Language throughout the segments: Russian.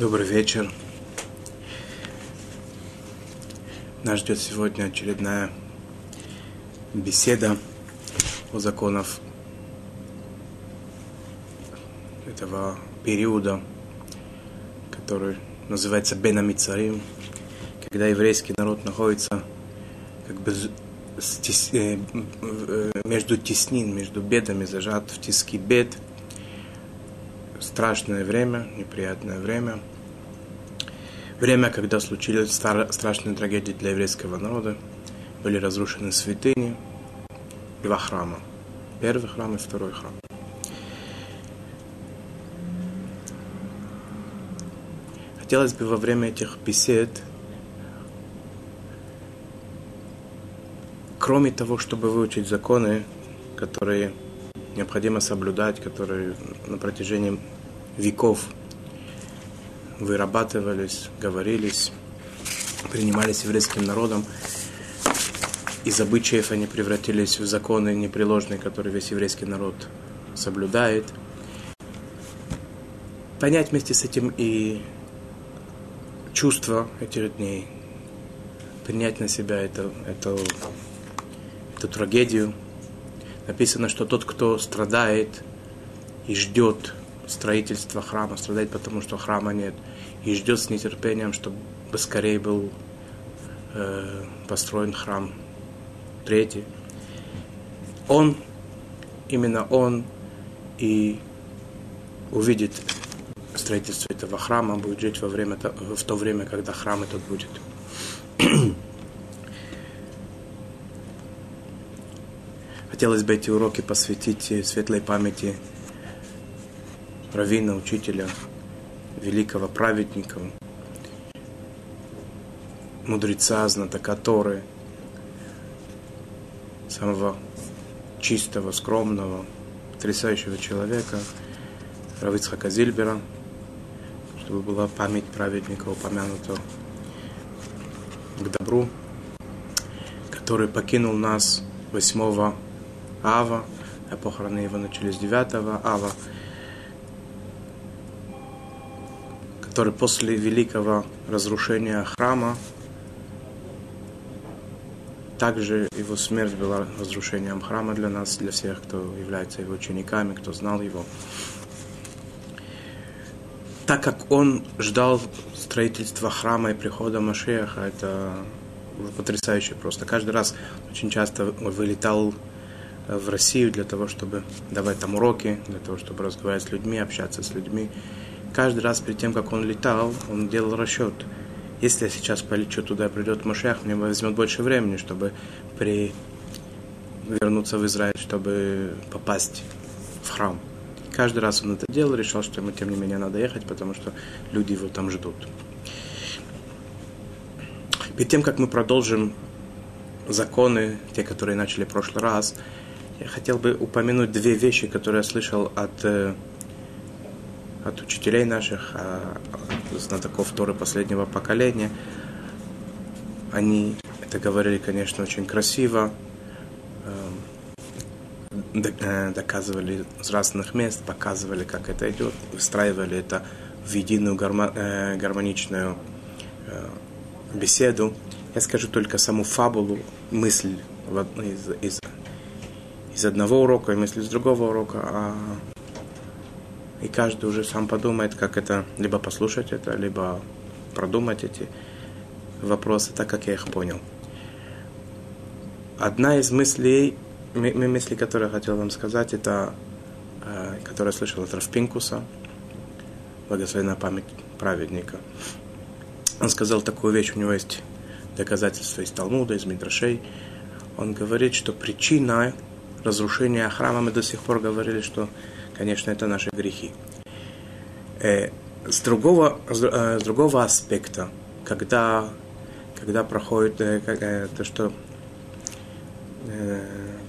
Добрый вечер. Нас ждет сегодня очередная беседа о законах этого периода, который называется Бенамицарим, когда еврейский народ находится как бы э, э, между теснин, между бедами, зажат в тиски бед – страшное время, неприятное время. Время, когда случились страшные трагедии для еврейского народа. Были разрушены святыни, два храма. Первый храм и второй храм. Хотелось бы во время этих бесед, кроме того, чтобы выучить законы, которые необходимо соблюдать, которые на протяжении веков вырабатывались, говорились, принимались еврейским народом. Из обычаев они превратились в законы непреложные, которые весь еврейский народ соблюдает. Понять вместе с этим и чувство этих дней, принять на себя это, это, эту трагедию, написано, что тот, кто страдает и ждет строительства храма, страдает потому, что храма нет, и ждет с нетерпением, чтобы скорее был э, построен храм третий. Он, именно он и увидит строительство этого храма, будет жить во время, в то время, когда храм этот будет. Хотелось бы эти уроки посвятить светлой памяти равина, учителя, великого праведника, мудреца, знатока Торы, самого чистого, скромного, потрясающего человека, Равицхака Зильбера, чтобы была память праведника упомянута к добру, который покинул нас 8 Ава, а похороны его начались 9 Ава, который после великого разрушения храма, также его смерть была разрушением храма для нас, для всех, кто является его учениками, кто знал его. Так как он ждал строительства храма и прихода Машеха, это потрясающе просто. Каждый раз очень часто вылетал в Россию для того, чтобы давать там уроки, для того, чтобы разговаривать с людьми, общаться с людьми. Каждый раз перед тем, как он летал, он делал расчет. Если я сейчас полечу туда, придет Машех, мне возьмет больше времени, чтобы при... вернуться в Израиль, чтобы попасть в храм. Каждый раз он это делал, решил, что ему, тем не менее, надо ехать, потому что люди его там ждут. Перед тем, как мы продолжим законы, те, которые начали в прошлый раз, я хотел бы упомянуть две вещи, которые я слышал от, э, от учителей наших, а, от знатоков Торы последнего поколения. Они это говорили, конечно, очень красиво, эм, э, доказывали с разных мест, показывали, как это идет, выстраивали это в единую э, гармоничную беседу. Я скажу только саму фабулу, мысль из, из из одного урока и мысли с другого урока, а и каждый уже сам подумает, как это, либо послушать это, либо продумать эти вопросы, так как я их понял. Одна из мыслей, мысли, которые я хотел вам сказать, это, э, которую я слышал от Рафпинкуса, благословенная память праведника. Он сказал такую вещь, у него есть доказательства из Талмуда, из Мидрашей. Он говорит, что причина разрушения храма, мы до сих пор говорили, что, конечно, это наши грехи. Э, с, другого, э, с другого аспекта, когда, когда проходит э, то, что,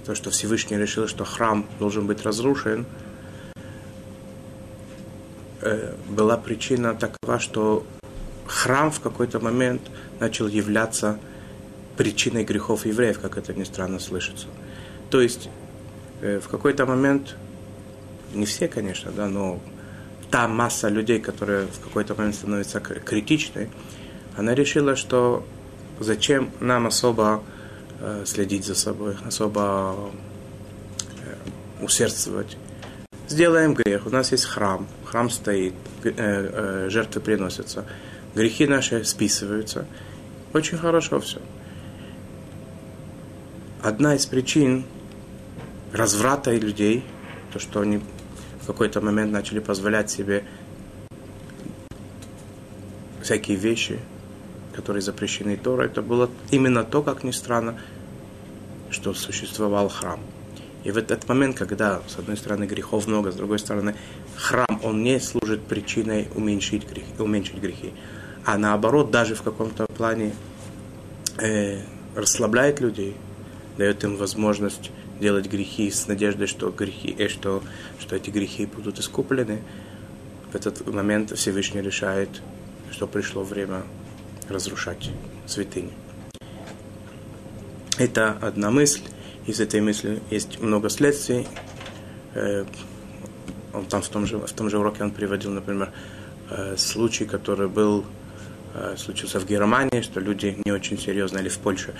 то, что Всевышний решил, что храм должен быть разрушен, была причина такова, что храм в какой-то момент начал являться причиной грехов евреев, как это ни странно слышится. То есть в какой-то момент, не все, конечно, да, но та масса людей, которая в какой-то момент становится критичной, она решила, что зачем нам особо э, следить за собой, особо э, усердствовать. Сделаем грех. У нас есть храм. Храм стоит, э, жертвы приносятся. Грехи наши списываются. Очень хорошо все. Одна из причин разврата людей, то, что они в какой-то момент начали позволять себе всякие вещи, которые запрещены Торой, это было именно то, как ни странно, что существовал храм. И в этот момент, когда, с одной стороны, грехов много, с другой стороны, храм, он не служит причиной уменьшить грехи, уменьшить грехи а наоборот, даже в каком-то плане э, расслабляет людей, дает им возможность делать грехи с надеждой, что, грехи, э, что, что эти грехи будут искуплены, в этот момент Всевышний решает, что пришло время разрушать святыни. Это одна мысль. Из этой мысли есть много следствий. Э, он там в том же, в том же уроке он приводил, например, э, случай, который был случился в Германии, что люди не очень серьезно, или в Польше,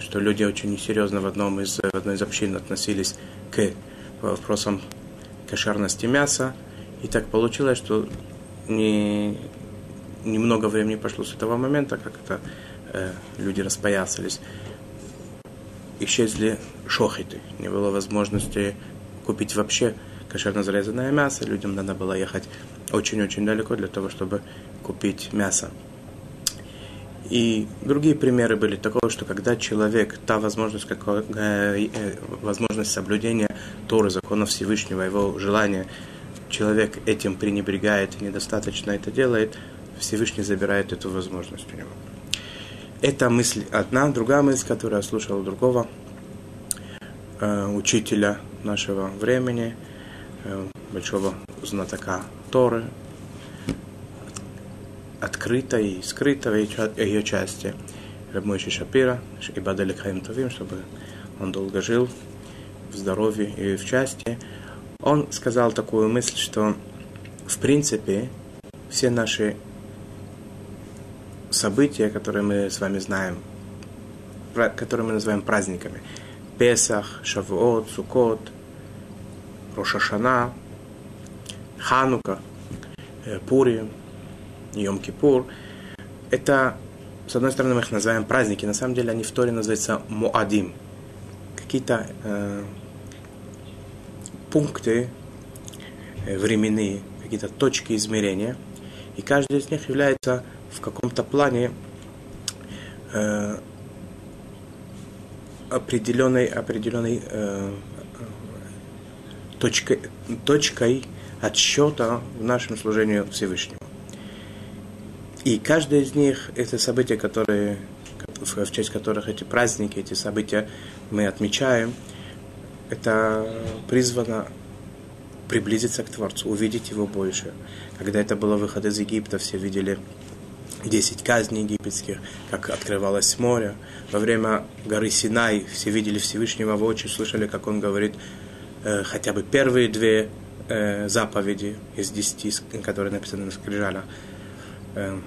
что люди очень несерьезно в, одном из, в одной из общин относились к вопросам кошерности мяса. И так получилось, что не, немного времени прошло с этого момента, как это э, люди распоясались. Исчезли шохиты, не было возможности купить вообще кошерно зарезанное мясо. Людям надо было ехать очень-очень далеко для того, чтобы купить мясо. И другие примеры были такого, что когда человек, та возможность, как, э, э, возможность соблюдения Торы, закона Всевышнего, его желания, человек этим пренебрегает и недостаточно это делает, Всевышний забирает эту возможность у него. Это мысль одна. Другая мысль, которую я слушал у другого э, учителя нашего времени, э, большого знатока Торы, открытой и скрытой ее части. Рабмойши Шапира, и Бадали Хаим Товим, чтобы он долго жил в здоровье и в части. Он сказал такую мысль, что в принципе все наши события, которые мы с вами знаем, которые мы называем праздниками, Песах, Шавуот, Сукот, Рошашана, Ханука, э, Пурим – Йом-Кипур, это, с одной стороны, мы их называем праздники, на самом деле они в Торе называются Муадим. Какие-то э, пункты э, временные, какие-то точки измерения, и каждый из них является в каком-то плане э, определенной, определенной э, точкой, точкой отсчета в нашем служении Всевышнему. И каждое из них – это события, которые, в честь которых эти праздники, эти события мы отмечаем, это призвано приблизиться к Творцу, увидеть Его больше. Когда это было выход из Египта, все видели 10 казней египетских, как открывалось море. Во время горы Синай все видели Всевышнего в очи, слышали, как он говорит э, хотя бы первые две э, заповеди из десяти, которые написаны на скрижалях. Э,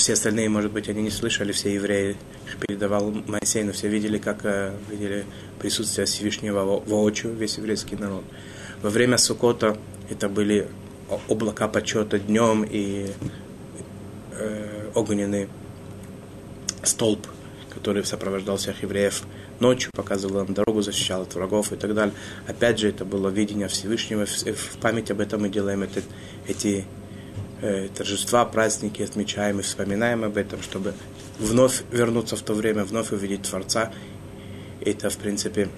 все остальные, может быть, они не слышали, все евреи передавал Моисей, но все видели, как э, видели присутствие Всевышнего воочию, весь еврейский народ. Во время Сукота это были облака почета днем и э, огненный столб, который сопровождал всех евреев ночью, показывал им дорогу, защищал от врагов и так далее. Опять же, это было видение Всевышнего. В, память об этом мы делаем это, эти э, торжества, праздники отмечаем и вспоминаем об этом, чтобы вновь вернуться в то время, вновь увидеть Творца. Это, в принципе,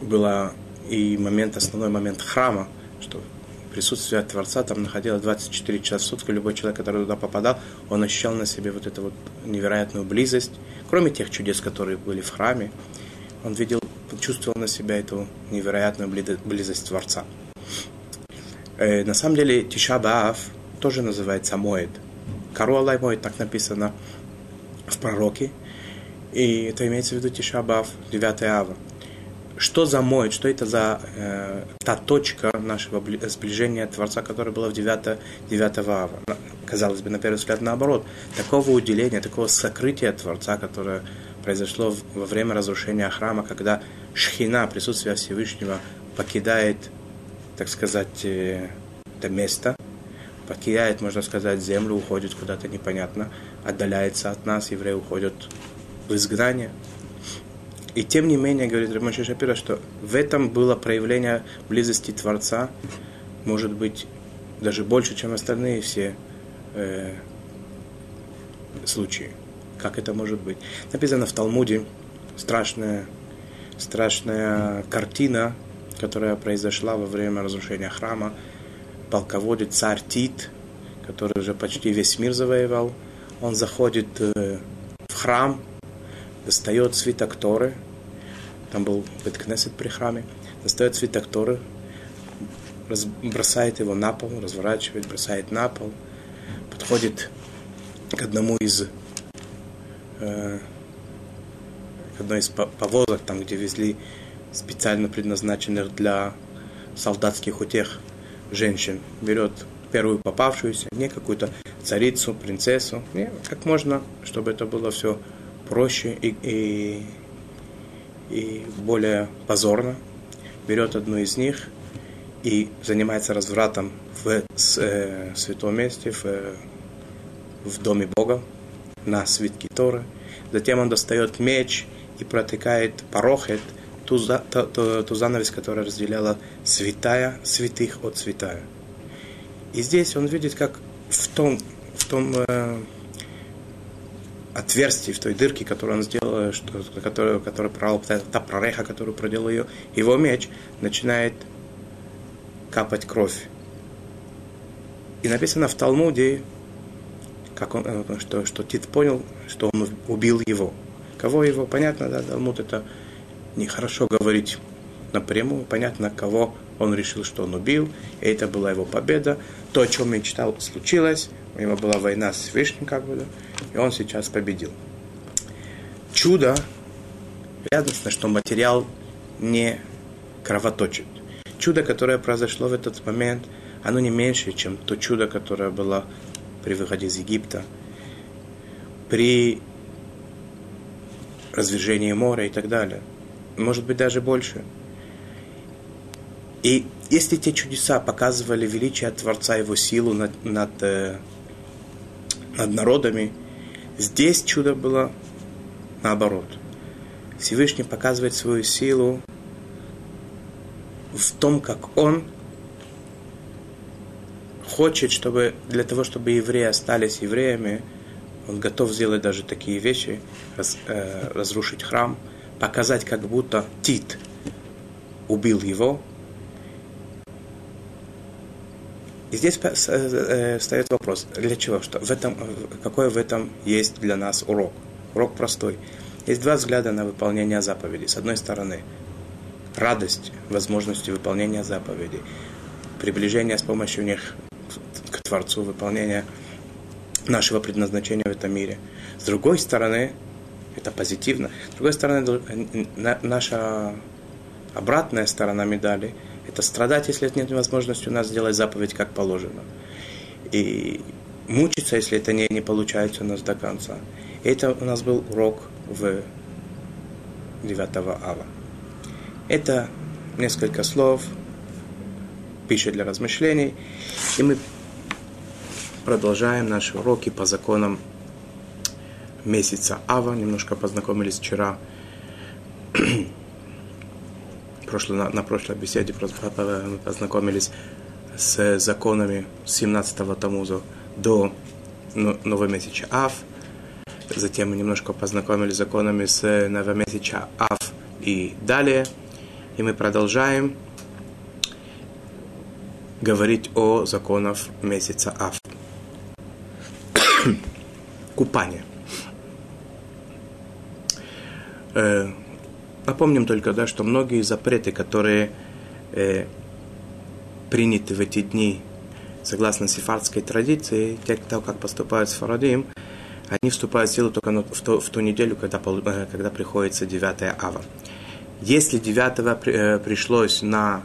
было и момент, основной момент храма, что присутствие Творца там находилось 24 часа в сутки. Любой человек, который туда попадал, он ощущал на себе вот эту вот невероятную близость. Кроме тех чудес, которые были в храме, он видел, чувствовал на себя эту невероятную близость Творца. Э, на самом деле Тиша Баав тоже называется Моэд. Кару Аллай Моэд, так написано в пророке. И это имеется в виду Тиша Баав, 9 ава. что за моет, что это за э, та точка нашего сближения Творца, которая была в 9, 9 ава. Казалось бы, на первый взгляд, наоборот. Такого уделения, такого сокрытия Творца, которое произошло во время разрушения храма, когда шхина, присутствие Всевышнего, покидает, так сказать, э, это место, покидает, можно сказать, землю, уходит куда-то непонятно, отдаляется от нас, евреи уходят в изгнание. И тем не менее, говорит Рамаши Шапира, что в этом было проявление близости Творца, может быть, даже больше, чем остальные все э, случаи. Как это может быть? Написано в Талмуде страшная, страшная картина, которая произошла во время разрушения храма. Полководец царь Тит, который уже почти весь мир завоевал, он заходит э, в храм, достает свиток Торы, там был Беткнесет при храме, достает свиток Торы, бросает его на пол, разворачивает, бросает на пол, подходит к одному из э, к одной из повозок, там, где везли специально предназначенных для солдатских утех женщин, берет первую попавшуюся, не какую-то царицу, принцессу, не, как можно, чтобы это было все проще и, и, и более позорно. Берет одну из них и занимается развратом в э, святом месте, в, в доме Бога, на свитке Торы. Затем он достает меч и протыкает порохет, ту, ту, ту, ту занавес, которая разделяла святая святых от святая. И здесь он видит, как в том, в том э, отверстии, в той дырке, которую он сделал, что, которую, которую прорал, та прореха, которую проделал ее, его меч начинает капать кровь. И написано в Талмуде, как он, э, что, что Тит понял, что он убил его. Кого его? Понятно, да, Талмуд это нехорошо говорить напрямую. Понятно, кого он решил, что он убил. И это была его победа. То, о чем мечтал, случилось. У него была война с Вишней, как бы, и он сейчас победил. Чудо, радостно, что материал не кровоточит. Чудо, которое произошло в этот момент, оно не меньше, чем то чудо, которое было при выходе из Египта, при развержении моря и так далее. Может быть, даже больше. И если те чудеса показывали величие Творца, его силу над, над, э, над народами, здесь чудо было наоборот. Всевышний показывает свою силу в том, как Он хочет, чтобы для того, чтобы евреи остались евреями, он готов сделать даже такие вещи, раз, э, разрушить храм, показать, как будто Тит убил его. И здесь э, э, встает вопрос, для чего, что в этом, какой в этом есть для нас урок. Урок простой. Есть два взгляда на выполнение заповедей. С одной стороны, радость возможности выполнения заповедей, приближение с помощью них Творцу, выполнения нашего предназначения в этом мире. С другой стороны, это позитивно. С другой стороны, наша обратная сторона медали – это страдать, если нет возможности у нас сделать заповедь как положено. И мучиться, если это не, не получается у нас до конца. И это у нас был урок в 9 ава. Это несколько слов, пища для размышлений. И мы Продолжаем наши уроки по законам месяца Ава. Немножко познакомились вчера, прошло, на, на прошлой беседе мы познакомились с законами 17-го Тамуза до новомесяча Ав. Затем мы немножко познакомились с законами с новомесяча Ав и далее. И мы продолжаем говорить о законах месяца Ав купание. Э, напомним только, да, что многие запреты, которые э, приняты в эти дни, согласно сефардской традиции, те, кто как поступают с Фарадим, они вступают в силу только в ту, в ту неделю, когда, э, когда приходится 9 ава. Если 9 пришлось на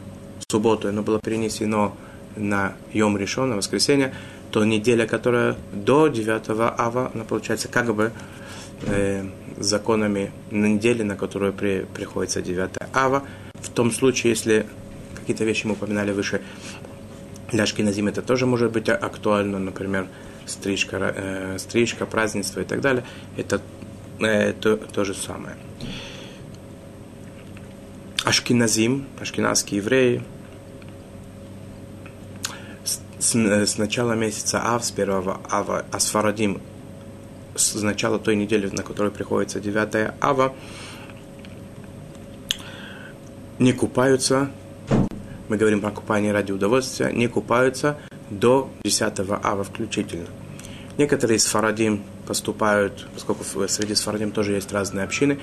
субботу, оно было перенесено на Йом Решон, на воскресенье, то неделя, которая до 9 ава, она получается как бы э, законами на неделе, на которую при, приходится 9 ава. В том случае, если какие-то вещи мы упоминали выше, для Ашкиназим это тоже может быть актуально, например, стрижка, э, стрижка, празднество и так далее. Это э, то, то же самое. Ашкиназим, ашкеназские евреи, с, с начала месяца Ав, с первого Ава, а с начала той недели, на которой приходится 9 Ава, не купаются, мы говорим про купание ради удовольствия, не купаются до 10 ава включительно. Некоторые из фарадим поступают, поскольку среди сфарадим тоже есть разные общины,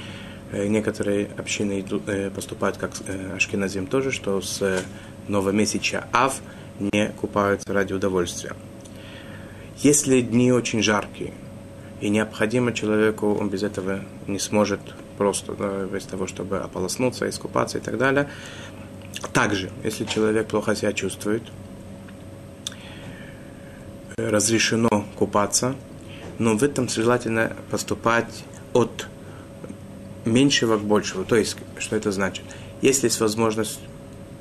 э, некоторые общины э, поступают как э, ашкеназим тоже, что с новомесяча ав не купаются ради удовольствия. Если дни очень жаркие, и необходимо человеку, он без этого не сможет просто, да, без того, чтобы ополоснуться, искупаться и так далее. Также, если человек плохо себя чувствует, разрешено купаться, но в этом желательно поступать от меньшего к большему. То есть, что это значит? Если есть возможность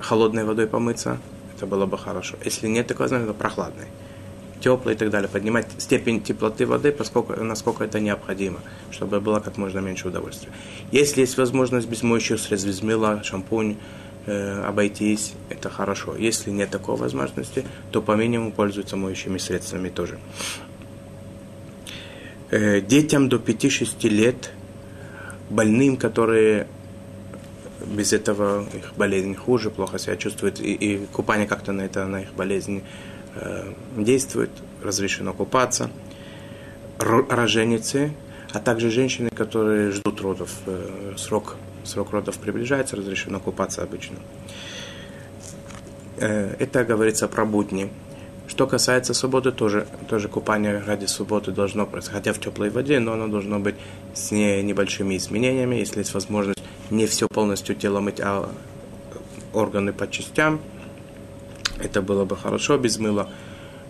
холодной водой помыться, это было бы хорошо. Если нет такой возможности, то прохладной, теплой и так далее. Поднимать степень теплоты воды, поскольку, насколько это необходимо, чтобы было как можно меньше удовольствия. Если есть возможность без моющих средств, без мыла, шампунь, э, обойтись, это хорошо. Если нет такой возможности, то по минимуму пользуются моющими средствами тоже. Э, детям до 5-6 лет, больным, которые без этого их болезнь хуже, плохо себя чувствуют, и, и купание как-то на это, на их болезнь действует, разрешено купаться. Роженицы, а также женщины, которые ждут родов, э, срок, срок родов приближается, разрешено купаться обычно. Э, это говорится про будни. Что касается субботы, тоже, тоже купание ради субботы должно происходить, хотя в теплой воде, но оно должно быть с небольшими изменениями, если есть возможность не все полностью тело мыть, а органы по частям. Это было бы хорошо без мыла.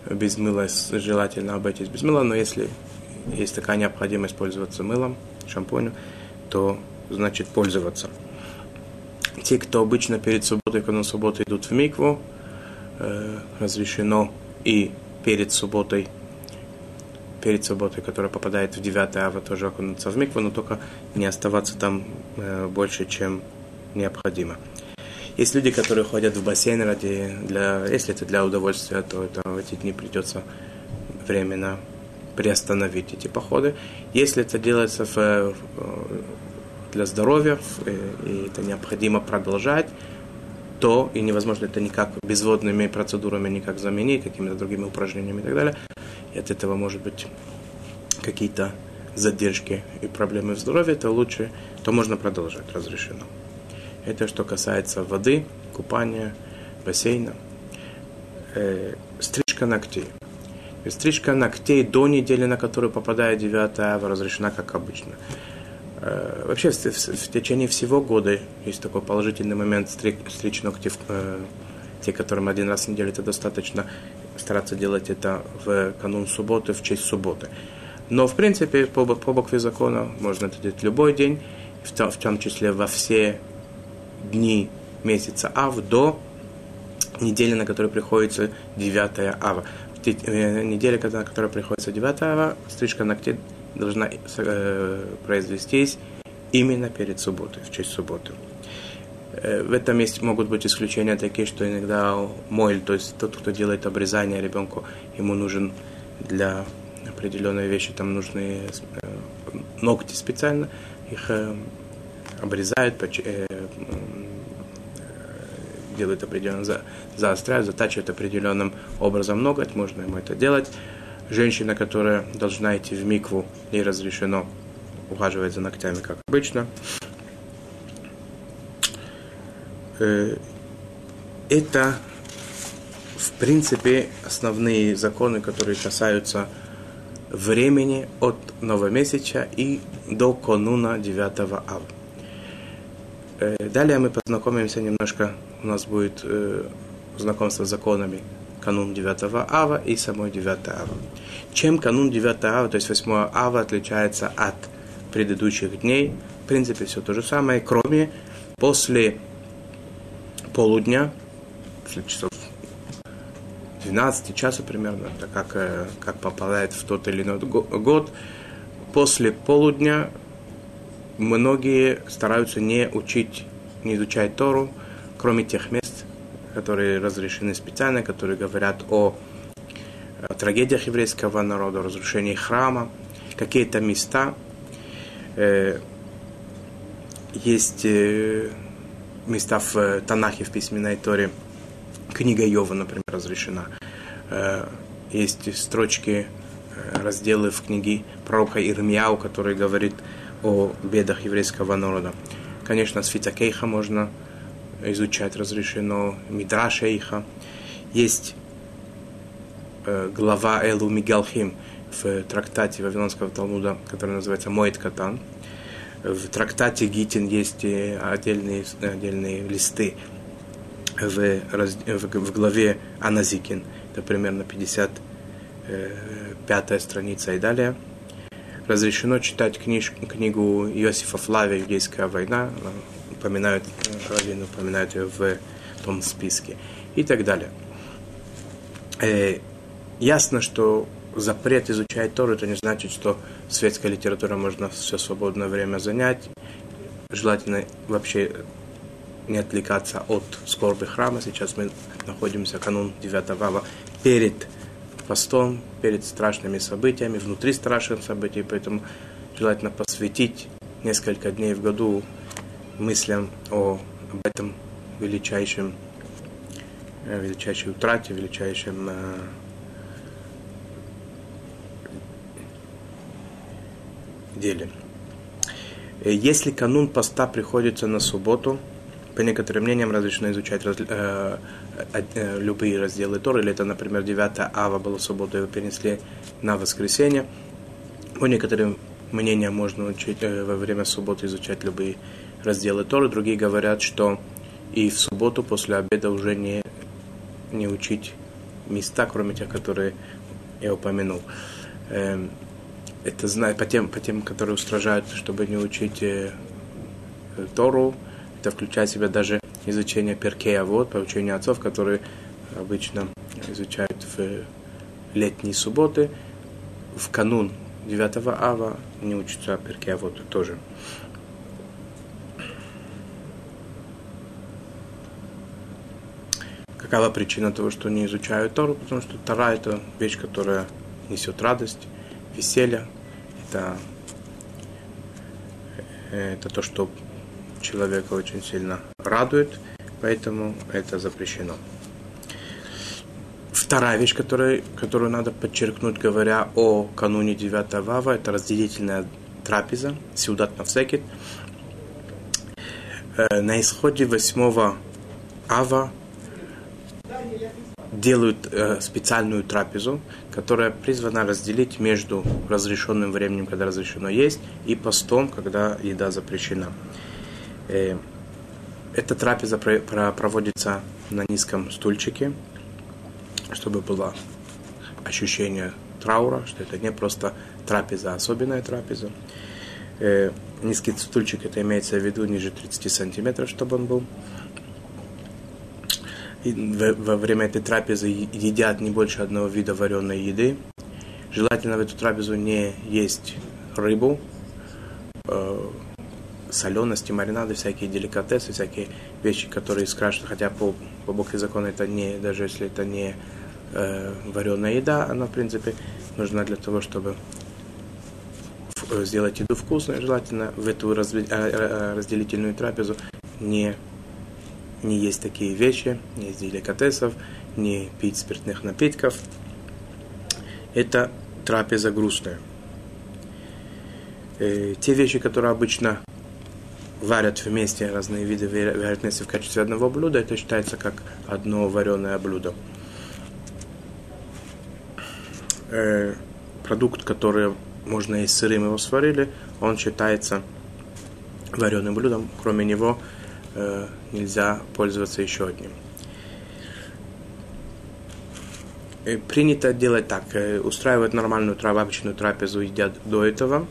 Без мыла желательно обойтись без мыла, но если есть такая необходимость пользоваться мылом, шампунем, то значит пользоваться. Те, кто обычно перед субботой, когда на субботу идут в микву, э, разрешено и перед субботой перед субботой, которая попадает в 9 ава, тоже окунуться в микву, но только не оставаться там э, больше, чем необходимо. Есть люди, которые ходят в бассейн ради, для, если это для удовольствия, то это в эти дни придется временно приостановить эти походы. Если это делается в, э, для здоровья, э, и это необходимо продолжать, то и невозможно это никак безводными процедурами никак заменить, какими-то другими упражнениями и так далее, и от этого может быть какие-то задержки и проблемы в здоровье, то лучше, то можно продолжать, разрешено. Это что касается воды, купания, бассейна. Э, стрижка ногтей. Стрижка ногтей до недели, на которую попадает 9 ава, разрешена как обычно. Э, вообще в, в, в течение всего года есть такой положительный момент стричь, стричь ногти, э, те, которым один раз в неделю это достаточно, стараться делать это в канун субботы, в честь субботы. Но, в принципе, по, по букве закона можно это делать любой день, в том, в том числе во все дни месяца Ав до недели, на которой приходится 9 Ава. Э, неделя, на которой приходится 9 Ава, стрижка ногтей должна э, произвестись именно перед субботой, в честь субботы. Э, в этом есть, могут быть исключения такие, что иногда мойль, то есть тот, кто делает обрезание ребенку, ему нужен для определенной вещи, там нужны э, ногти специально, их обрезают, делают определенно, за, заостряют, затачивают определенным образом ноготь, можно ему это делать. Женщина, которая должна идти в микву, ей разрешено ухаживать за ногтями, как обычно. Э, это, в принципе, основные законы, которые касаются времени от новомесяча и до конуна 9 ава. Э, далее мы познакомимся немножко, у нас будет э, знакомство с законами канун 9 ава и самой 9 ава. Чем канун 9 ава, то есть 8 ава, отличается от предыдущих дней? В принципе, все то же самое, кроме после полудня, после часов 12 часа примерно, так как, э, как попадает в тот или иной год, после полудня многие стараются не учить, не изучать Тору, кроме тех мест, которые разрешены специально, которые говорят о, о трагедиях еврейского народа, разрушении храма, какие-то места. Э, есть э, места в Танахе, в письменной Торе, книга Йова, например, разрешена. Э, есть строчки, э, разделы в книге пророка Ирмияу, который говорит о бедах еврейского народа. Конечно, Сфитакейха можно изучать разрешено, Мидраш Эйха. Есть э, глава Элу Мигалхим в трактате Вавилонского Талмуда, который называется Моет Катан. В трактате Гитин есть отдельные, отдельные листы в, в, в главе Аназикин. Это примерно 55 страница и далее разрешено читать книж, книгу Иосифа Флавия «Юдейская война», упоминают, Равин упоминают ее в том списке и так далее. Э, ясно, что запрет изучать Тору, это не значит, что светская литература можно все свободное время занять. Желательно вообще не отвлекаться от скорби храма. Сейчас мы находимся канун 9 ава перед постом, перед страшными событиями, внутри страшных событий, поэтому желательно посвятить несколько дней в году мыслям о, об этом величайшем, э, величайшей утрате, величайшем э, деле. Э, если канун поста приходится на субботу, по некоторым мнениям разрешено изучать раз, э, любые разделы Торы, или это, например, 9 ава было в его перенесли на воскресенье. По некоторым мнениям можно учить, э, во время субботы изучать любые разделы Торы. Другие говорят, что и в субботу после обеда уже не, не учить места, кроме тех, которые я упомянул. Э, это знаю по тем, по тем, которые устражают, чтобы не учить э, Тору, это включает в себя даже изучение перкея вот, поучения отцов, которые обычно изучают в летние субботы. В канун 9 ава не учатся перкея вот тоже. Какова причина того, что не изучают Тору? Потому что Тора – это вещь, которая несет радость, веселье. Это, э, это то, что человека очень сильно радует, поэтому это запрещено. Вторая вещь, которую, которую надо подчеркнуть, говоря о кануне 9 Вава, это разделительная трапеза, Сиудат Навсекет. Э, на исходе 8 Ава делают э, специальную трапезу, которая призвана разделить между разрешенным временем, когда разрешено есть, и постом, когда еда запрещена. Э, эта трапеза проводится на низком стульчике, чтобы было ощущение траура, что это не просто трапеза, а особенная трапеза. Э, низкий стульчик, это имеется в виду ниже 30 сантиметров, чтобы он был. И во время этой трапезы едят не больше одного вида вареной еды. Желательно в эту трапезу не есть рыбу, э, солености, маринады, всякие деликатесы, всякие вещи, которые скрашены, хотя по, по букве закона это не, даже если это не э, вареная еда, она, в принципе, нужна для того, чтобы э, сделать еду вкусной, желательно в эту э, э, разделительную трапезу не, не есть такие вещи, не есть деликатесов, не пить спиртных напитков. Это трапеза грустная. те вещи, которые обычно варят вместе разные виды вместе в качестве одного блюда, это считается как одно вареное блюдо. Э, продукт, который можно и сырым его сварили, он считается вареным блюдом. Кроме него э, нельзя пользоваться еще одним. И принято делать так, э, устраивать нормальную обычную трапезу, едят до этого,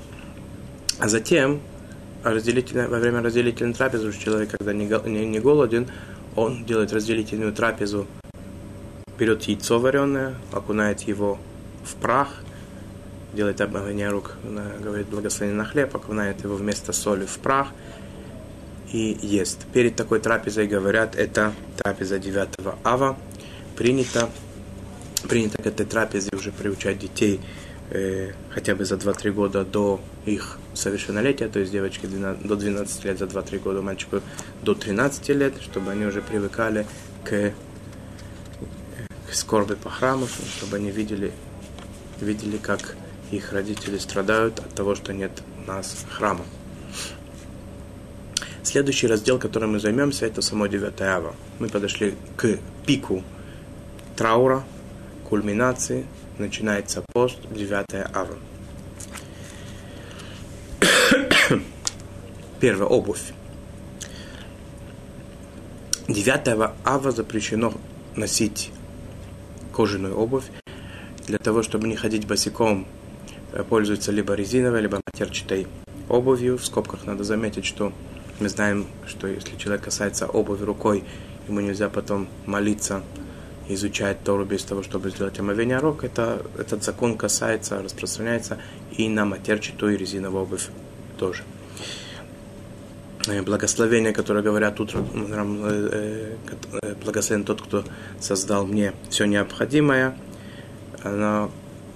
а затем разделительно, во время разделительной трапезы человек, когда не, не, не голоден, он делает разделительную трапезу, берет яйцо вареное, окунает его в прах, делает обмывание рук, говорит благословение на хлеб, окунает его вместо соли в прах и ест. Перед такой трапезой говорят, это трапеза 9 ава, принято, принято к этой трапезе уже приучать детей э, хотя бы за 2-3 года до их совершеннолетия, то есть девочки 12, до 12 лет за 2-3 года, мальчику до 13 лет, чтобы они уже привыкали к, к скорби по храму, чтобы они видели, видели, как их родители страдают от того, что нет нас храма. Следующий раздел, которым мы займемся, это само 9 ава. Мы подошли к пику траура, кульминации. Начинается пост 9 ава. Первая обувь. 9 ава запрещено носить кожаную обувь для того, чтобы не ходить босиком Э, пользуются либо резиновой, либо матерчатой обувью. В скобках надо заметить, что мы знаем, что если человек касается обуви рукой, ему нельзя потом молиться, изучать Тору без того, чтобы сделать омовение рук. Это, этот закон касается, распространяется и на матерчатую и резиновую обувь тоже. Э, благословение, которое говорят утром, э, благословен тот, кто создал мне все необходимое, оно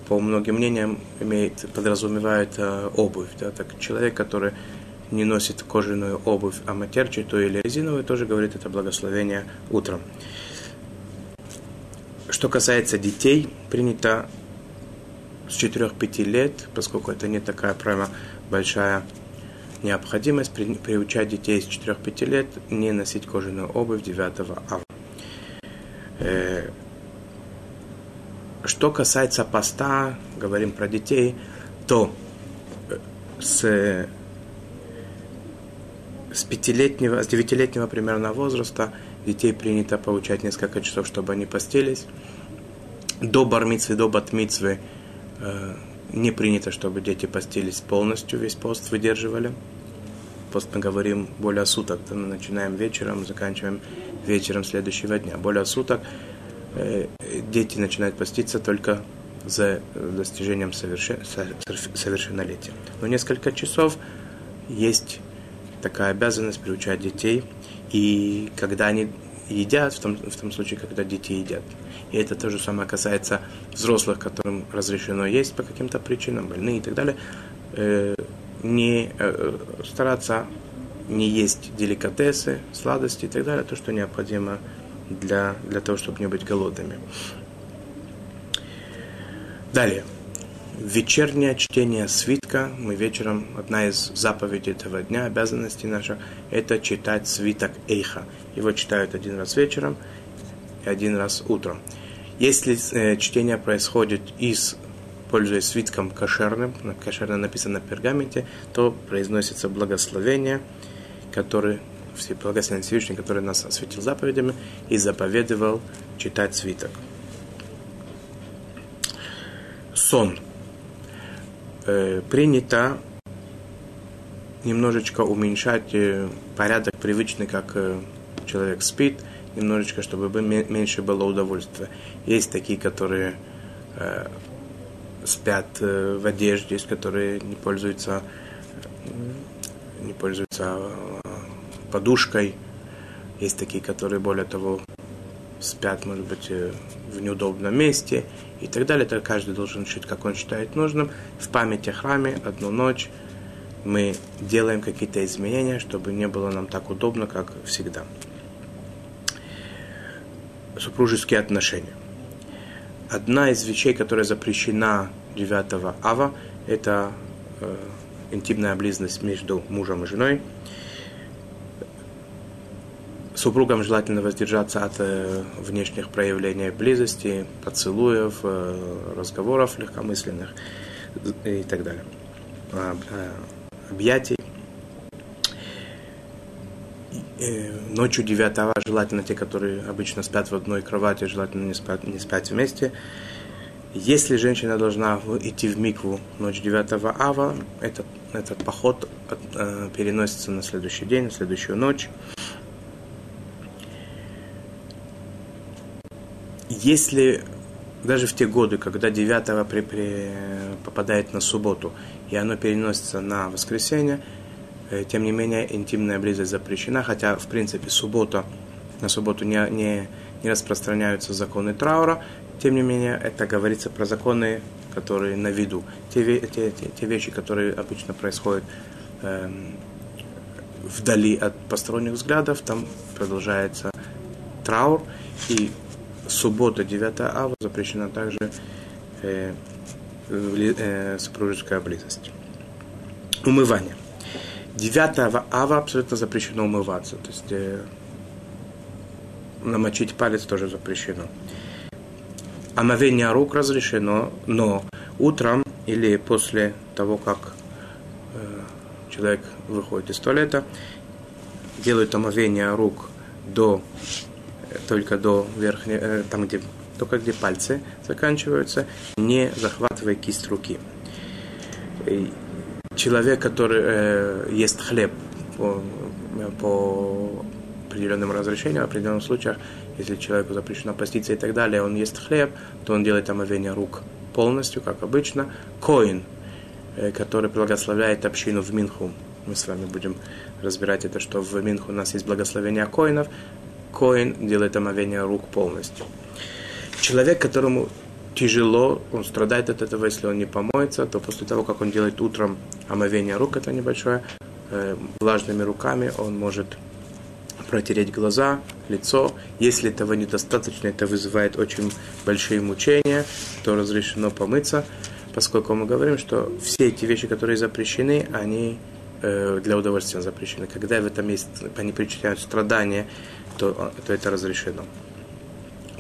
по многим мнениям, имеет, подразумевает э, обувь. Да? Так человек, который не носит кожаную обувь, а матерчатую или резиновую, тоже говорит это благословение утром. Что касается детей, принято с 4-5 лет, поскольку это не такая прямо большая необходимость, при, приучать детей с 4-5 лет не носить кожаную обувь 9 ава. Э, что касается поста, говорим про детей, то э, с, с пятилетнего, с девятилетнего примерно возраста детей принято получать несколько часов, чтобы они постились. До бармицвы, до батмицвы э, не принято, чтобы дети постились полностью, весь пост выдерживали. Пост мы говорим более суток, мы начинаем вечером, заканчиваем вечером следующего дня. Более суток – Э, дети начинают поститься только за достижением совершен... совершеннолетия. Но несколько часов есть такая обязанность приучать детей, и когда они едят, в том, в том случае, когда дети едят. И это то же самое касается взрослых, которым разрешено есть по каким-то причинам, больные и так далее. Э, не э, стараться не есть деликатесы, сладости и так далее, то, что необходимо для, для того, чтобы не быть голодными. Далее. Вечернее чтение свитка. Мы вечером, одна из заповедей этого дня, обязанностей наша, это читать свиток Эйха. Его читают один раз вечером и один раз утром. Если э, чтение происходит из пользуясь свитком кошерным, кошерно написано на пергаменте, то произносится благословение, которое все благословенный Всевышний, который нас осветил заповедями и заповедовал читать свиток. Сон. Э, принято немножечко уменьшать э, порядок привычный, как э, человек спит, немножечко, чтобы меньше было удовольствия. Есть такие, которые э, спят э, в одежде, есть которые не пользуются не пользуются подушкой. Есть такие, которые, более того, спят, может быть, э, в неудобном месте и так далее. Это каждый должен решить, как он считает нужным. В памяти о храме одну ночь мы делаем какие-то изменения, чтобы не было нам так удобно, как всегда. Супружеские отношения. Одна из вещей, которая запрещена 9 ава, это э, интимная близость между мужем и женой. Супругам желательно воздержаться от э, внешних проявлений близости, поцелуев, э, разговоров легкомысленных и так далее. А, объятий. Э, ночью 9 желательно те, которые обычно спят в одной кровати, желательно не спать, не спать вместе. Если женщина должна идти в микву ночь 9 ава, этот, этот поход э, переносится на следующий день, на следующую ночь. Если даже в те годы, когда 9 при, при, попадает на субботу, и оно переносится на воскресенье, тем не менее интимная близость запрещена, хотя в принципе суббота, на субботу не, не, не распространяются законы траура, тем не менее, это говорится про законы, которые на виду. Те, те, те, те вещи, которые обычно происходят э, вдали от посторонних взглядов, там продолжается траур. И суббота, 9 ава, запрещена также э, э, супружеская близость. Умывание. 9 ава абсолютно запрещено умываться. То есть э, намочить палец тоже запрещено. Омовение рук разрешено, но утром или после того, как э, человек выходит из туалета, делают омовение рук до, только до верхней, э, там где, только где пальцы заканчиваются, не захватывая кисть руки. Человек, который э, ест хлеб по, по определенным разрешениям, в определенных случаях, если человеку запрещено поститься и так далее, он ест хлеб, то он делает омовение рук полностью, как обычно. Коин, э, который благословляет общину в Минху. Мы с вами будем разбирать это, что в Минху у нас есть благословение коинов. Коин делает омовение рук полностью. Человек, которому тяжело, он страдает от этого, если он не помоется, то после того, как он делает утром омовение рук, это небольшое, э, влажными руками он может протереть глаза, лицо. Если этого недостаточно, это вызывает очень большие мучения, то разрешено помыться, поскольку мы говорим, что все эти вещи, которые запрещены, они э, для удовольствия запрещены. Когда в этом есть, они причиняют страдания, то, то это разрешено.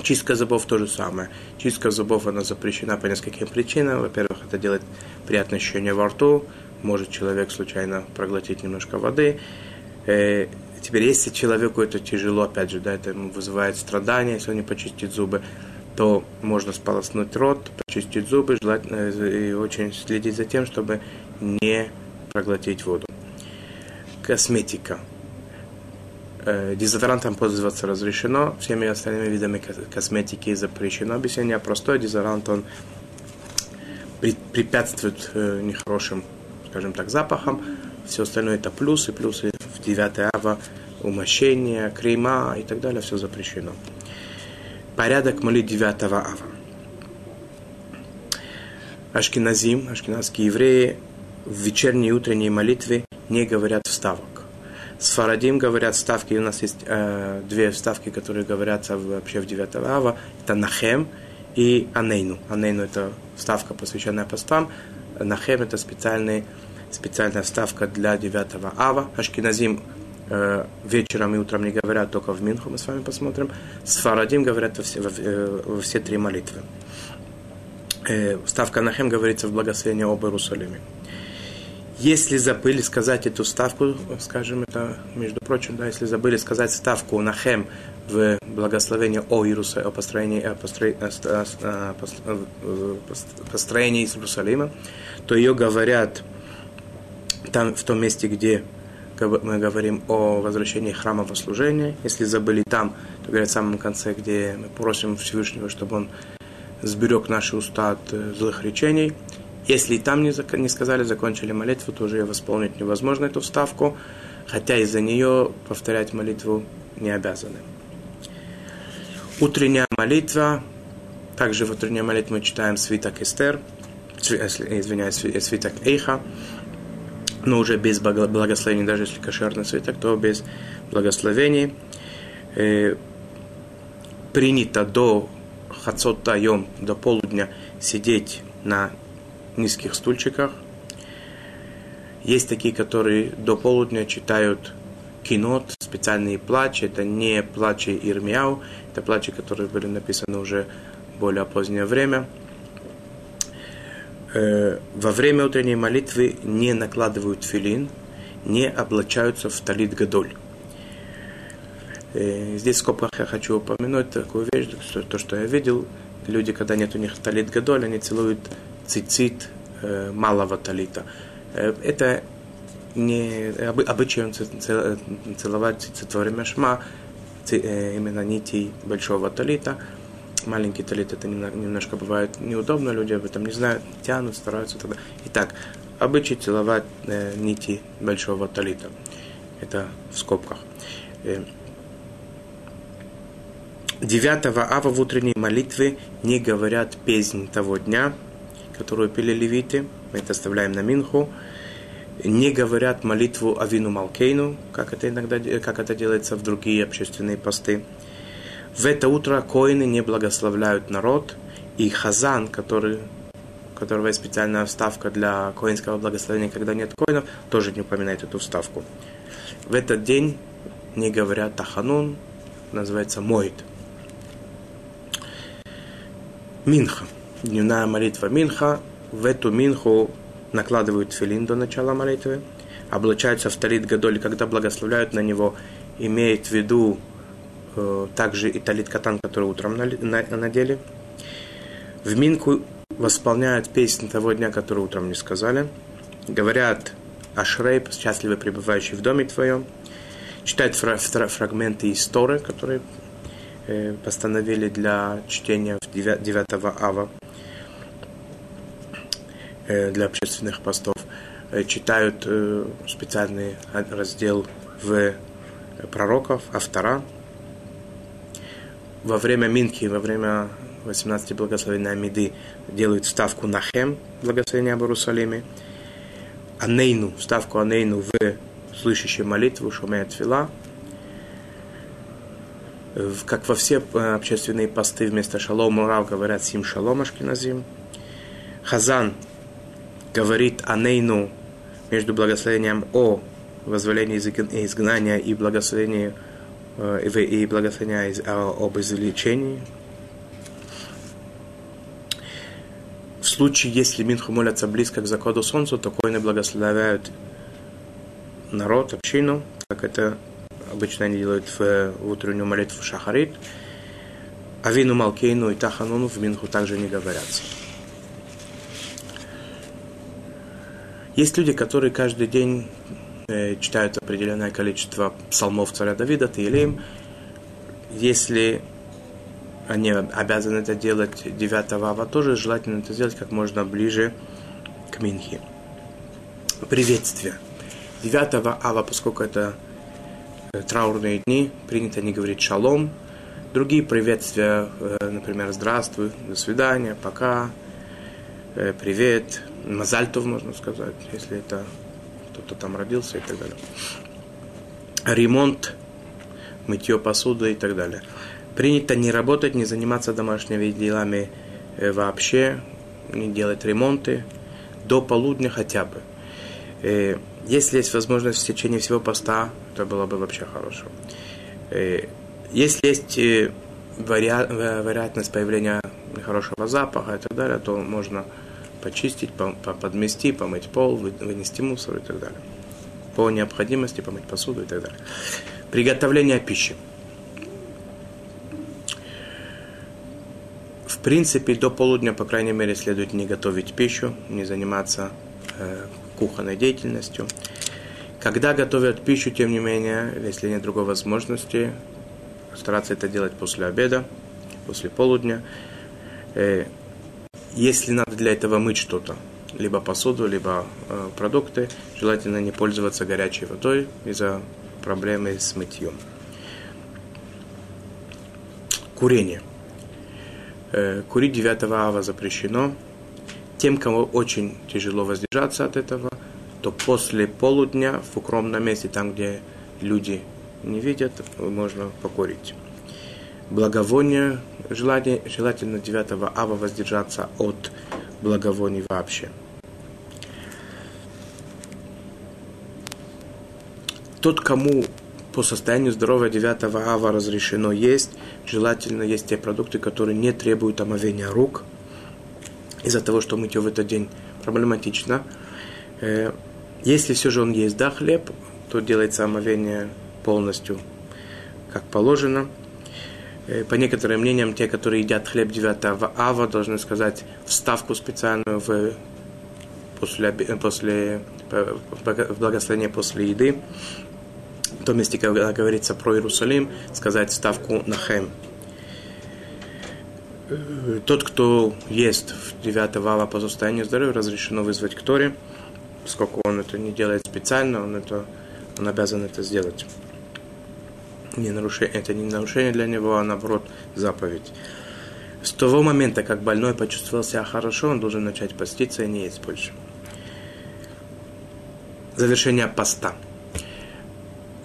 Чистка зубов то же самое. Чистка зубов она запрещена по нескольким причинам. Во-первых, это делает приятное ощущение во рту. Может человек случайно проглотить немножко воды. Э, Теперь, если человеку это тяжело, опять же, да, это ему вызывает страдания, если он не почистит зубы, то можно сполоснуть рот, почистить зубы, желательно, э, и очень следить за тем, чтобы не проглотить воду. Косметика. Э, дезодорантом пользоваться разрешено, всеми остальными видами косметики запрещено. Объяснение простое, дезодорант он препятствует э, нехорошим, скажем так, запахам. Все остальное это плюсы, плюсы 9 ава, умощение, крема и так далее, все запрещено. Порядок молит 9 ава. Ашкиназим, ашкеназские евреи в вечерней и утренней молитве не говорят вставок. С Фарадим говорят ставки, у нас есть э, две вставки, которые говорятся вообще в 9 ава. Это Нахем и Анейну. Анейну это вставка, посвященная постам. Нахем это специальный специальная вставка для 9 ава. Ашкиназим э, вечером и утром не говорят, только в Минху мы с вами посмотрим. С Фарадим говорят во все, во, э, во все три молитвы. Э, ставка Нахем говорится в благословении об Иерусалиме. Если забыли сказать эту ставку, скажем это, между прочим, да, если забыли сказать ставку Нахем в благословении о Иерусалиме, о построении, о построении, о построении Иерусалима, то ее говорят там, в том месте, где мы говорим о возвращении храма во служение. Если забыли там, то говорят в самом конце, где мы просим Всевышнего, чтобы он сберег наши уста от э, злых речений. Если и там не, не сказали, закончили молитву, то уже восполнить невозможно эту вставку, хотя из-за нее повторять молитву не обязаны. Утренняя молитва. Также в утренней молитве мы читаем свиток Эстер, извиняюсь, свиток Эйха но уже без благословений, даже если кошерный свиток, то без благословений. Э, принято до хацота йом, до полудня сидеть на низких стульчиках. Есть такие, которые до полудня читают кинот, специальные плачи. Это не плачи Ирмияу, это плачи, которые были написаны уже более позднее время – Э, во время утренней молитвы не накладывают филин, не облачаются в талит гадоль. И здесь в скобках я хочу упомянуть такую вещь, что, то, что я видел, люди, когда нет у них талит гадоль, они целуют цицит э, малого талита. Э, это не обычай целовать цицит во время шма, э, именно нитей большого талита. Маленький талит это немножко бывает неудобно, люди об этом не знают, тянут, стараются тогда. Итак, обычай целовать э, нити большого талита. Это в скобках. Э, 9 ава в утренней молитве не говорят песнь того дня, которую пели левиты, мы это оставляем на Минху, не говорят молитву Авину Малкейну, как это иногда как это делается в другие общественные посты. В это утро коины не благословляют народ, и Хазан, который, у которого есть специальная вставка для коинского благословения, когда нет коинов, тоже не упоминает эту вставку. В этот день не говорят Таханун, называется Моид. Минха. Дневная молитва Минха. В эту Минху накладывают филин до начала молитвы. Облачаются в талит Гадоль, когда благословляют на него, имеет в виду э, также и талит Катан, который утром надели. В Минку восполняют песнь того дня, который утром не сказали. Говорят Ашрей, счастливый пребывающий в доме твоем. Читают фрагменты истории, которые Э, постановили для чтения 9 ава э, для общественных постов. Э, читают специальный раздел в пророков, автора. Во время Минки, во время 18 благословения Амиды делают ставку на Хем, благословение об Иерусалиме. Анейну, ставку Анейну в слышащей молитву, шумеет фила – как во все э, общественные посты вместо шалом урав говорят сим шалом ашкиназим. Хазан говорит анейну между благословением о возволении изгнания и благословении э, и благословения об излечении. В случае, если Минху молятся близко к заходу солнца, то коины благословляют народ, общину, как это Обычно они делают в, в утреннюю молитву шахарит. Авину Малкейну и Тахануну в Минху также не говорятся. Есть люди, которые каждый день э, читают определенное количество псалмов царя Давида, Таилим. Если они обязаны это делать 9 ава, тоже желательно это сделать как можно ближе к Минхе. Приветствие. 9 ава, поскольку это Э, траурные дни принято не говорить шалом. Другие приветствия, э, например, здравствуй, до свидания, пока, привет, мазальтов, можно сказать, если это кто-то там родился и так далее. Ремонт, мытье посуды и так далее. Принято не работать, не заниматься домашними делами вообще, не делать ремонты до полудня хотя бы. Если есть возможность в течение всего поста, то было бы вообще хорошо. Э, если есть э, вероятность появления хорошего запаха и так далее, то можно почистить, подмести, помыть пол, вынести мусор и так далее. По необходимости помыть посуду и так далее. Приготовление пищи. В принципе, до полудня, по крайней мере, следует не готовить пищу, не заниматься э, кухонной деятельностью. Когда готовят пищу, тем не менее, если нет другой возможности, стараться это делать после обеда, после полудня. Э, если надо для этого мыть что-то, либо посуду, либо э, продукты, желательно не пользоваться горячей водой из-за проблемы с мытьем. Курение. Э, курить 9 ава запрещено. Тем, кому очень тяжело воздержаться от этого, то после полудня в укромном месте, там, где люди не видят, можно покурить. Благовоние, желание, желательно 9 ава воздержаться от благовоний вообще. Тот, кому по состоянию здоровья 9 ава разрешено есть, желательно есть те продукты, которые не требуют омовения рук, из-за того, что мытье в этот день проблематично. Э, если все же он есть, да, хлеб, то делается омовение полностью как положено. Э, по некоторым мнениям, те, которые едят хлеб 9 ава, должны сказать вставку специальную в, после, после благословения после еды. В том месте, когда говорится про Иерусалим, сказать вставку на хем. Э, тот, кто ест в 9 ава по состоянию здоровья, разрешено вызвать к Торе, поскольку он это не делает специально, он, это, он обязан это сделать. Не нарушение, это не нарушение для него, а наоборот заповедь. С того момента, как больной почувствовал себя хорошо, он должен начать поститься и не есть больше. Завершение поста.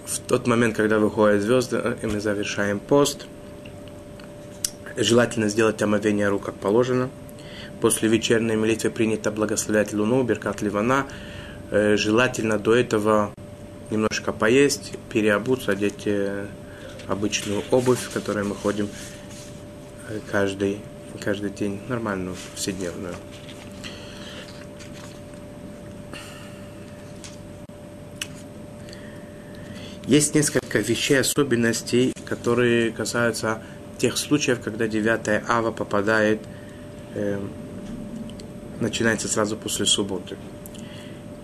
В тот момент, когда выходят звезды, и мы завершаем пост – желательно сделать омовение рук, как положено. После вечерней молитвы принято благословлять луну, беркат ливана. Э, желательно до этого немножко поесть, переобуться, одеть э, обычную обувь, в которой мы ходим э, каждый, каждый день, нормальную, вседневную. Есть несколько вещей, особенностей, которые касаются тех случаев, когда 9 ава попадает, э, начинается сразу после субботы.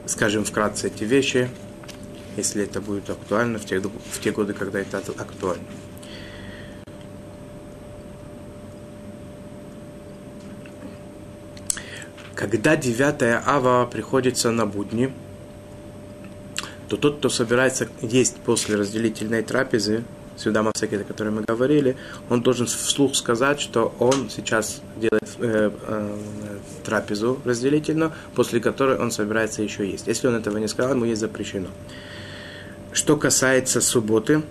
Скажем вкратце эти вещи, если это будет актуально в те, в те годы, когда это актуально. Когда 9 ава приходится на будни, то тот, кто собирается есть после разделительной трапезы, сюда Мавсекет, о котором мы говорили, он должен вслух сказать, что он сейчас делает э, э, трапезу разделительную, после которой он собирается еще есть. Если он этого не сказал, ему есть запрещено. Что касается субботы,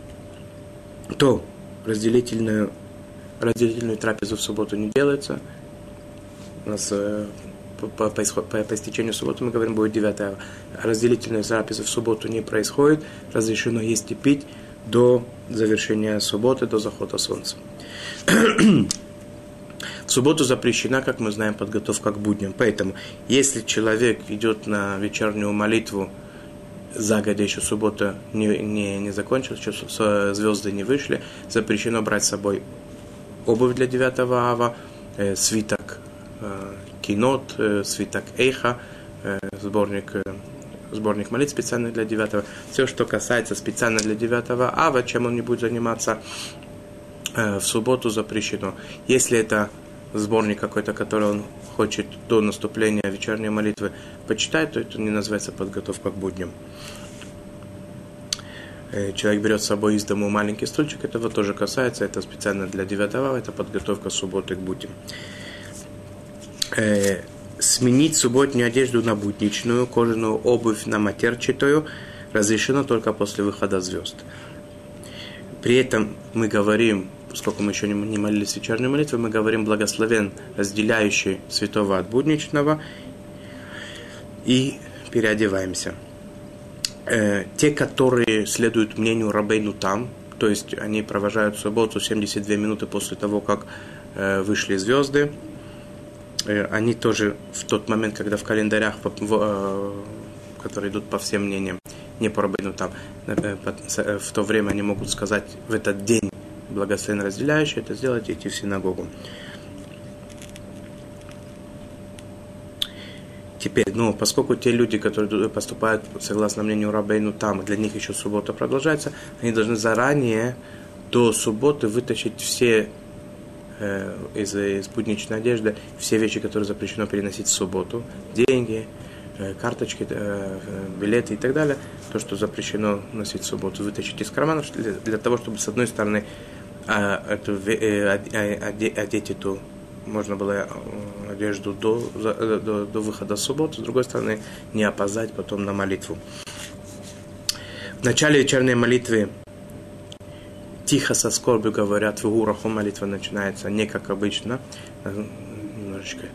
то разделительную, разделительную трапезу в субботу не делается. У нас э, по, по, по, по истечению субботы мы говорим, будет 9 разделительная трапеза в субботу не происходит, разрешено есть и пить до завершения субботы, до захода солнца. В субботу запрещена, как мы знаем, подготовка к будням. Поэтому, если человек идет на вечернюю молитву, загодя еще суббота не, не, не закончилась, еще звезды не вышли, запрещено брать с собой обувь для 9 ава, э, свиток э, кинот, э, свиток эйха, э, сборник э, сборник молитв специально для 9 Все, что касается специально для 9 ава, чем он не будет заниматься э, в субботу запрещено. Если это сборник какой-то, который он хочет до наступления вечерней молитвы почитать, то это не называется подготовка к будням. Э, человек берет с собой из дому маленький стульчик, этого тоже касается, это специально для 9 это подготовка субботы к будням. Э, сменить субботнюю одежду на будничную, кожаную обувь на матерчатую разрешено только после выхода звезд. При этом мы говорим, поскольку мы еще не молились вечерней молитвы, мы говорим благословен, разделяющий святого от будничного, и переодеваемся. Э, те, которые следуют мнению Рабейну там, то есть они провожают субботу 72 минуты после того, как э, вышли звезды, Э, они тоже в тот момент, когда в календарях, э, которые идут по всем мнениям, не по Рабейну там, э, в то время они могут сказать в этот день благословенно разделяющий, это сделать и идти в синагогу. Теперь, ну, поскольку те люди, которые поступают согласно мнению Рабейну там, для них еще суббота продолжается, они должны заранее до субботы вытащить все э, из, из будничной одежды все вещи, которые запрещено переносить в субботу, деньги, э, карточки, э, билеты и так далее, то, что запрещено носить в субботу, вытащить из карманов для, для того, чтобы с одной стороны э, эту, э, одеть эту можно было э, одежду до, э, до, до выхода в субботу, с другой стороны не опоздать потом на молитву. В начале вечерней молитвы тихо со скорбью говорят, в ураху молитва начинается не как обычно, а немножечко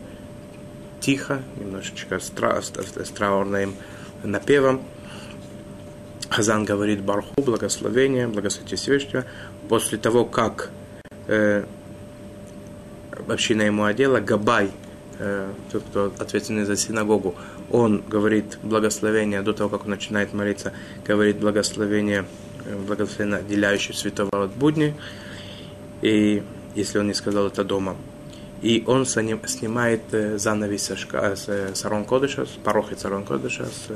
тихо, немножечко с, тра, с, с траурным напевом. Хазан говорит Барху, благословение, благословите Всевышнего. После того, как э, община ему одела, Габай, э, тот, кто ответственный за синагогу, он говорит благословение до того, как он начинает молиться, говорит благословение благословенно отделяющий святого от будни, и если он не сказал это дома. И он снимает занавес со, шка, с Арон Кодыша, с порохи Арон Кодыша, с,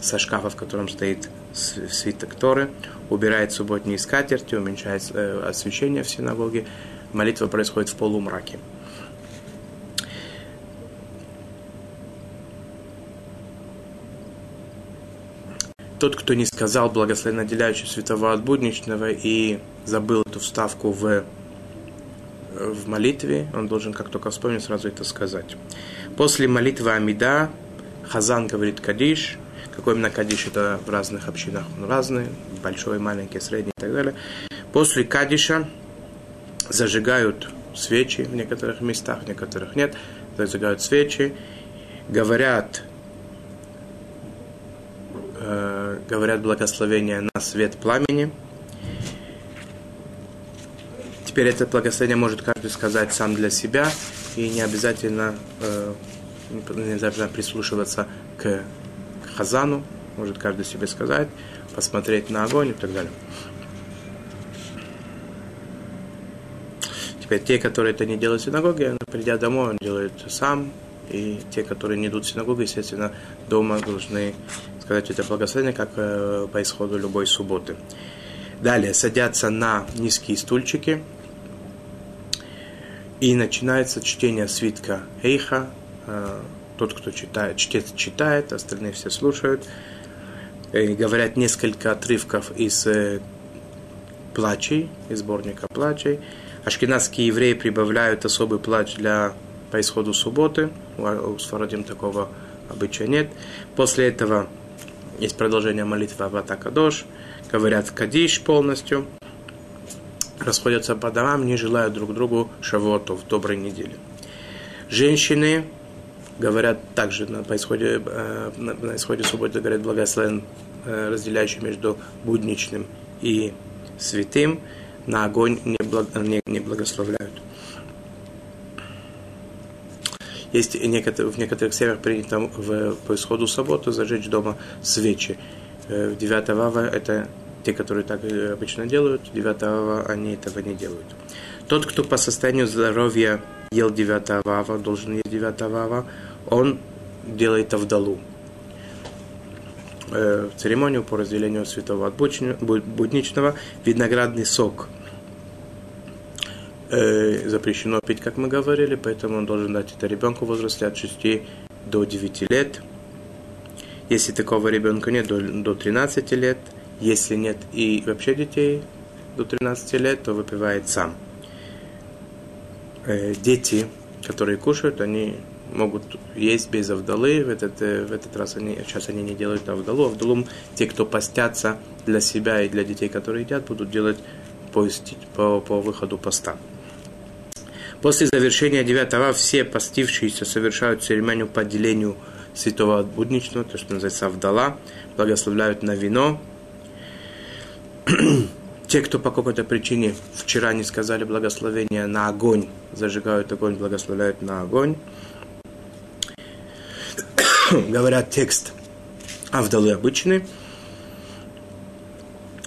со шкафа, в котором стоит свиток Торы, убирает субботние скатерти, уменьшает освещение в синагоге, молитва происходит в полумраке. тот, кто не сказал благословенно отделяющий святого от будничного и забыл эту вставку в, в молитве, он должен, как только вспомнить, сразу это сказать. После молитвы Амида Хазан говорит Кадиш. Какой именно Кадиш, это в разных общинах он разный, большой, маленький, средний и так далее. После Кадиша зажигают свечи в некоторых местах, в некоторых нет. Зажигают свечи, говорят э, говорят благословение на свет пламени. Теперь это благословение может каждый сказать сам для себя, и не обязательно, э, не обязательно прислушиваться к, хазану, может каждый себе сказать, посмотреть на огонь и так далее. Теперь те, которые это не делают в синагоге, придя домой, он делает сам, и те, которые не идут в синагогу, естественно, дома должны сказать это благословение, как э, по исходу любой субботы. Далее садятся на низкие стульчики, и начинается чтение свитка Эйха. Э, тот, кто читает, чтец читает, остальные все слушают. И говорят несколько отрывков из э, плачей, из сборника плачей. Ашкенадские евреи прибавляют особый плач для по исходу субботы. У Сфарадим такого обычая нет. После этого есть продолжение молитвы Авата Кадош, говорят Кадиш полностью, расходятся по домам, не желают друг другу шавотов, доброй недели. Женщины говорят также на, исходе, э, на, исходе субботы, говорят благословен, э, разделяющий между будничным и святым, на огонь не, благ, не, благословляют. Есть некоторые, в некоторых семьях принято в, по исходу субботы зажечь дома свечи. Э, в 9 ава это те, которые так обычно делают, 9 ава они этого не делают. Тот, кто по состоянию здоровья ел 9 ава, должен есть 9 ава, он делает авдалу. Э, церемонию по разделению святого от будничного виноградный сок – э, запрещено пить, как мы говорили, поэтому он должен дать это ребенку в возрасте от 6 до 9 лет. Если такого ребенка нет, до, до 13 лет. Если нет и вообще детей до 13 лет, то выпивает сам. Э, дети, которые кушают, они могут есть без авдалы. В этот, э, в этот раз они, сейчас они не делают авдалу. Авдалу те, кто постятся для себя и для детей, которые едят, будут делать по, по, по выходу поста. После завершения девятого все постившиеся совершают церемонию по отделению святого от будничного, то, что называется Авдала, благословляют на вино. Те, кто по какой-то причине вчера не сказали благословения на огонь, зажигают огонь, благословляют на огонь. Говорят текст Авдалы обычный.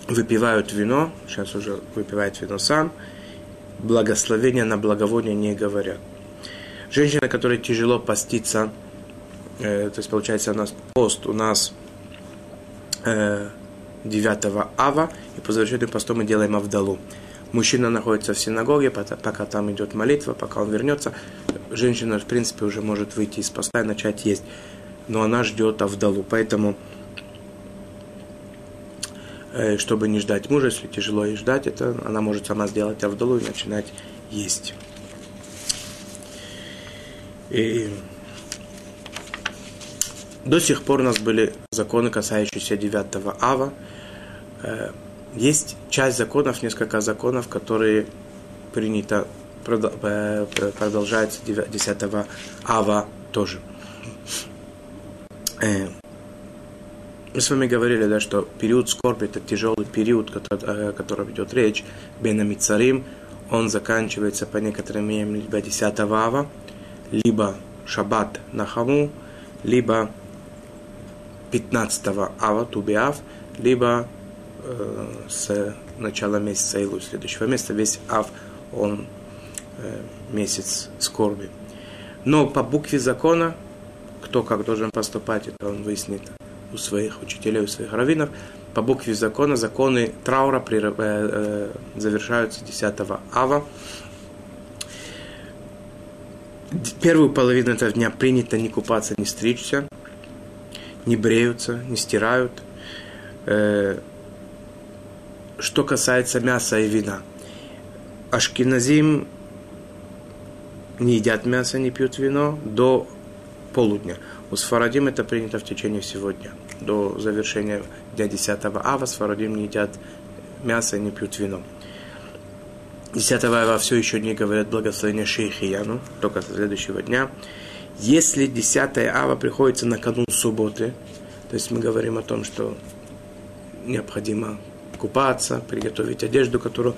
Выпивают вино, сейчас уже выпивает вино сам – благословения на благовоние не говорят. Женщина, которой тяжело поститься, э, то есть получается у нас пост у нас э, 9 ава, и по завершению поста мы делаем авдалу. Мужчина находится в синагоге, пока там идет молитва, пока он вернется. Женщина, в принципе, уже может выйти из поста и начать есть. Но она ждет авдалу. Поэтому Э, чтобы не ждать мужа, если тяжело ей ждать, это она может сама сделать авдалу и начинать есть. И до сих пор у нас были законы, касающиеся 9 ава. Э, есть часть законов, несколько законов, которые принято э, продолжается 10 ава тоже. Мы с вами говорили, да, что период скорби – это тяжелый период, о котором идет речь, Бенами Царим, он заканчивается по некоторым мнениям либо 10 ава, либо Шаббат на Хаму, либо 15 ава, Тубиав, либо э, с начала месяца Илу следующего месяца. Весь Ав, он э, месяц скорби. Но по букве закона, кто как должен поступать, это он выяснит у своих учителей, у своих раввинов. По букве закона законы траура при, э, э, завершаются 10 ава. Первую половину этого дня принято не купаться, не стричься, не бреются, не стирают. Э, что касается мяса и вина. Ашкиназим не едят мясо, не пьют вино до полудня. У Сфарадим это принято в течение всего дня. До завершения дня 10 ава Сфарадим не едят мясо не пьют вино. 10 ава все еще не говорят благословение Шейхияну, только со следующего дня. Если 10 ава приходится на канун субботы, то есть мы говорим о том, что необходимо купаться, приготовить одежду, которую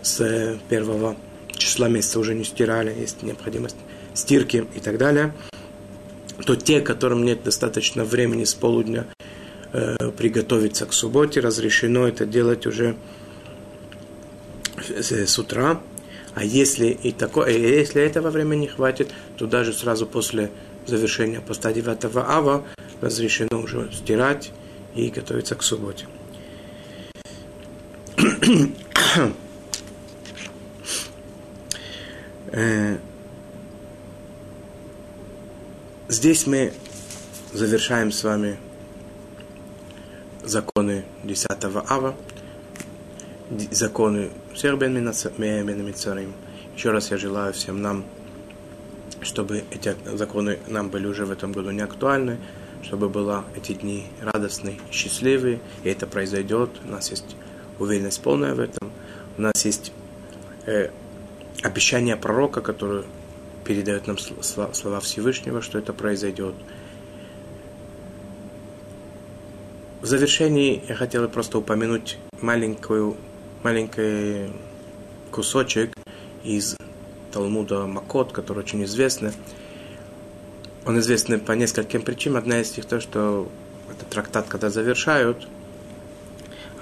с первого числа месяца уже не стирали, есть необходимость стирки и так далее, то те, которым нет достаточно времени с полудня э, приготовиться к субботе, разрешено это делать уже с утра. А если и такое, если этого времени не хватит, то даже сразу после завершения поста 9 ава разрешено уже стирать и готовиться к субботе. Э, здесь мы завершаем с вами законы 10 ава, законы всех бен Мицарим. Еще раз я желаю всем нам, чтобы эти законы нам были уже в этом году не актуальны, чтобы были эти дни радостные, счастливые, и это произойдет. У нас есть уверенность полная в этом. У нас есть э, обещание пророка, которое передает нам слова Всевышнего, что это произойдет. В завершении я хотел просто упомянуть маленькую, маленький кусочек из Талмуда Макот, который очень известный. Он известный по нескольким причинам. Одна из них то, что этот трактат, когда завершают,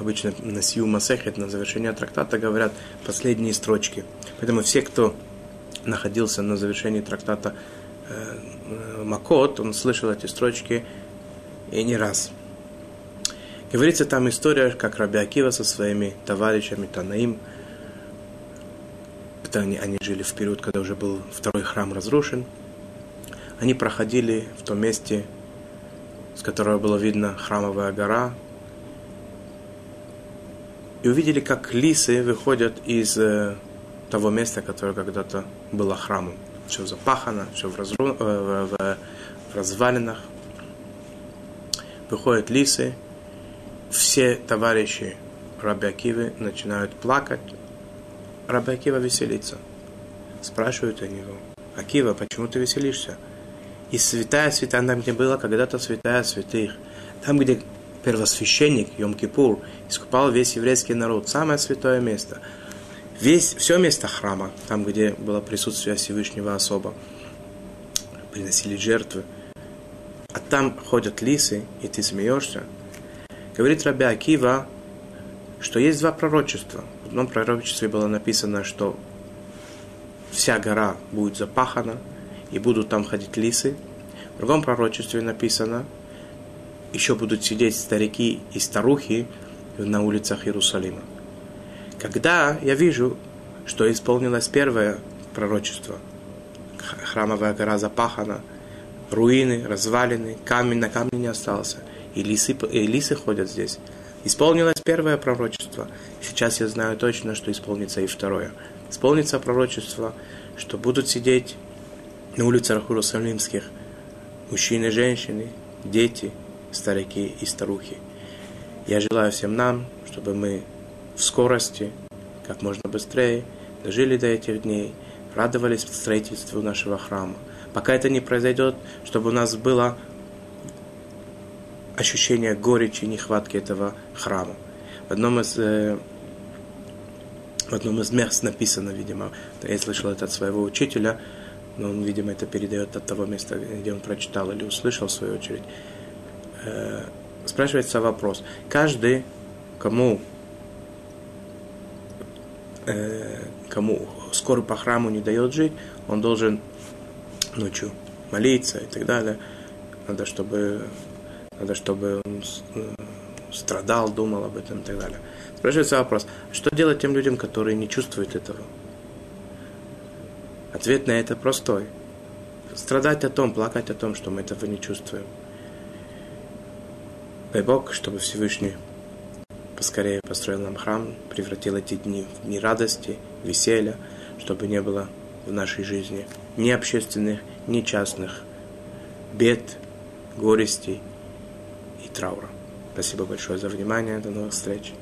обычно на Сию Масехет, на завершение трактата говорят последние строчки. Поэтому все, кто находился на завершении трактата э, Макот, он слышал эти строчки и не раз. Говорится там история, как Раби Акива со своими товарищами Танаим, это они, они жили в период, когда уже был второй храм разрушен, они проходили в том месте, с которого было видно храмовая гора, и увидели, как лисы выходят из э, того места, которое когда-то было храмом. Все запахано, все в, разру... э, в, в, развалинах. Выходят лисы, все товарищи Раби Акивы начинают плакать. Раби Акива веселится. Спрашивают они его, Акива, почему ты веселишься? И святая святая, там, где была когда-то святая святых, там, где первосвященник Йом-Кипур искупал весь еврейский народ, самое святое место. Весь, все место храма, там, где было присутствие Всевышнего особо, приносили жертвы. А там ходят лисы, и ты смеешься. Говорит Раби Акива, что есть два пророчества. В одном пророчестве было написано, что вся гора будет запахана, и будут там ходить лисы. В другом пророчестве написано, еще будут сидеть старики и старухи на улицах Иерусалима. Когда я вижу, что исполнилось первое пророчество, храмовая гора запахана, руины, развалины, камень на камне не остался, и лисы, и лисы ходят здесь. Исполнилось первое пророчество. Сейчас я знаю точно, что исполнится и второе. Исполнится пророчество, что будут сидеть на улицах Иерусалимских мужчины, женщины, дети, старики и старухи. Я желаю всем нам, чтобы мы в скорости, как можно быстрее, дожили до этих дней, радовались строительству нашего храма. Пока это не произойдет, чтобы у нас было ощущение горечи и нехватки этого храма. В одном из, э, в одном из мест написано, видимо, я слышал это от своего учителя, но он, видимо, это передает от того места, где он прочитал или услышал, в свою очередь. Э, спрашивается вопрос. Каждый кому, э, кому скоро по храму не дает жить, он должен ночью молиться и так далее. Надо, чтобы, надо, чтобы он э, страдал, думал об этом и так далее. Спрашивается вопрос, что делать тем людям, которые не чувствуют этого? Ответ на это простой. Страдать о том, плакать о том, что мы этого не чувствуем. Дай Бог, чтобы Всевышний поскорее построил нам храм, превратил эти дни в дни радости, веселья, чтобы не было в нашей жизни ни общественных, ни частных бед, горестей и траура. Спасибо большое за внимание. До новых встреч.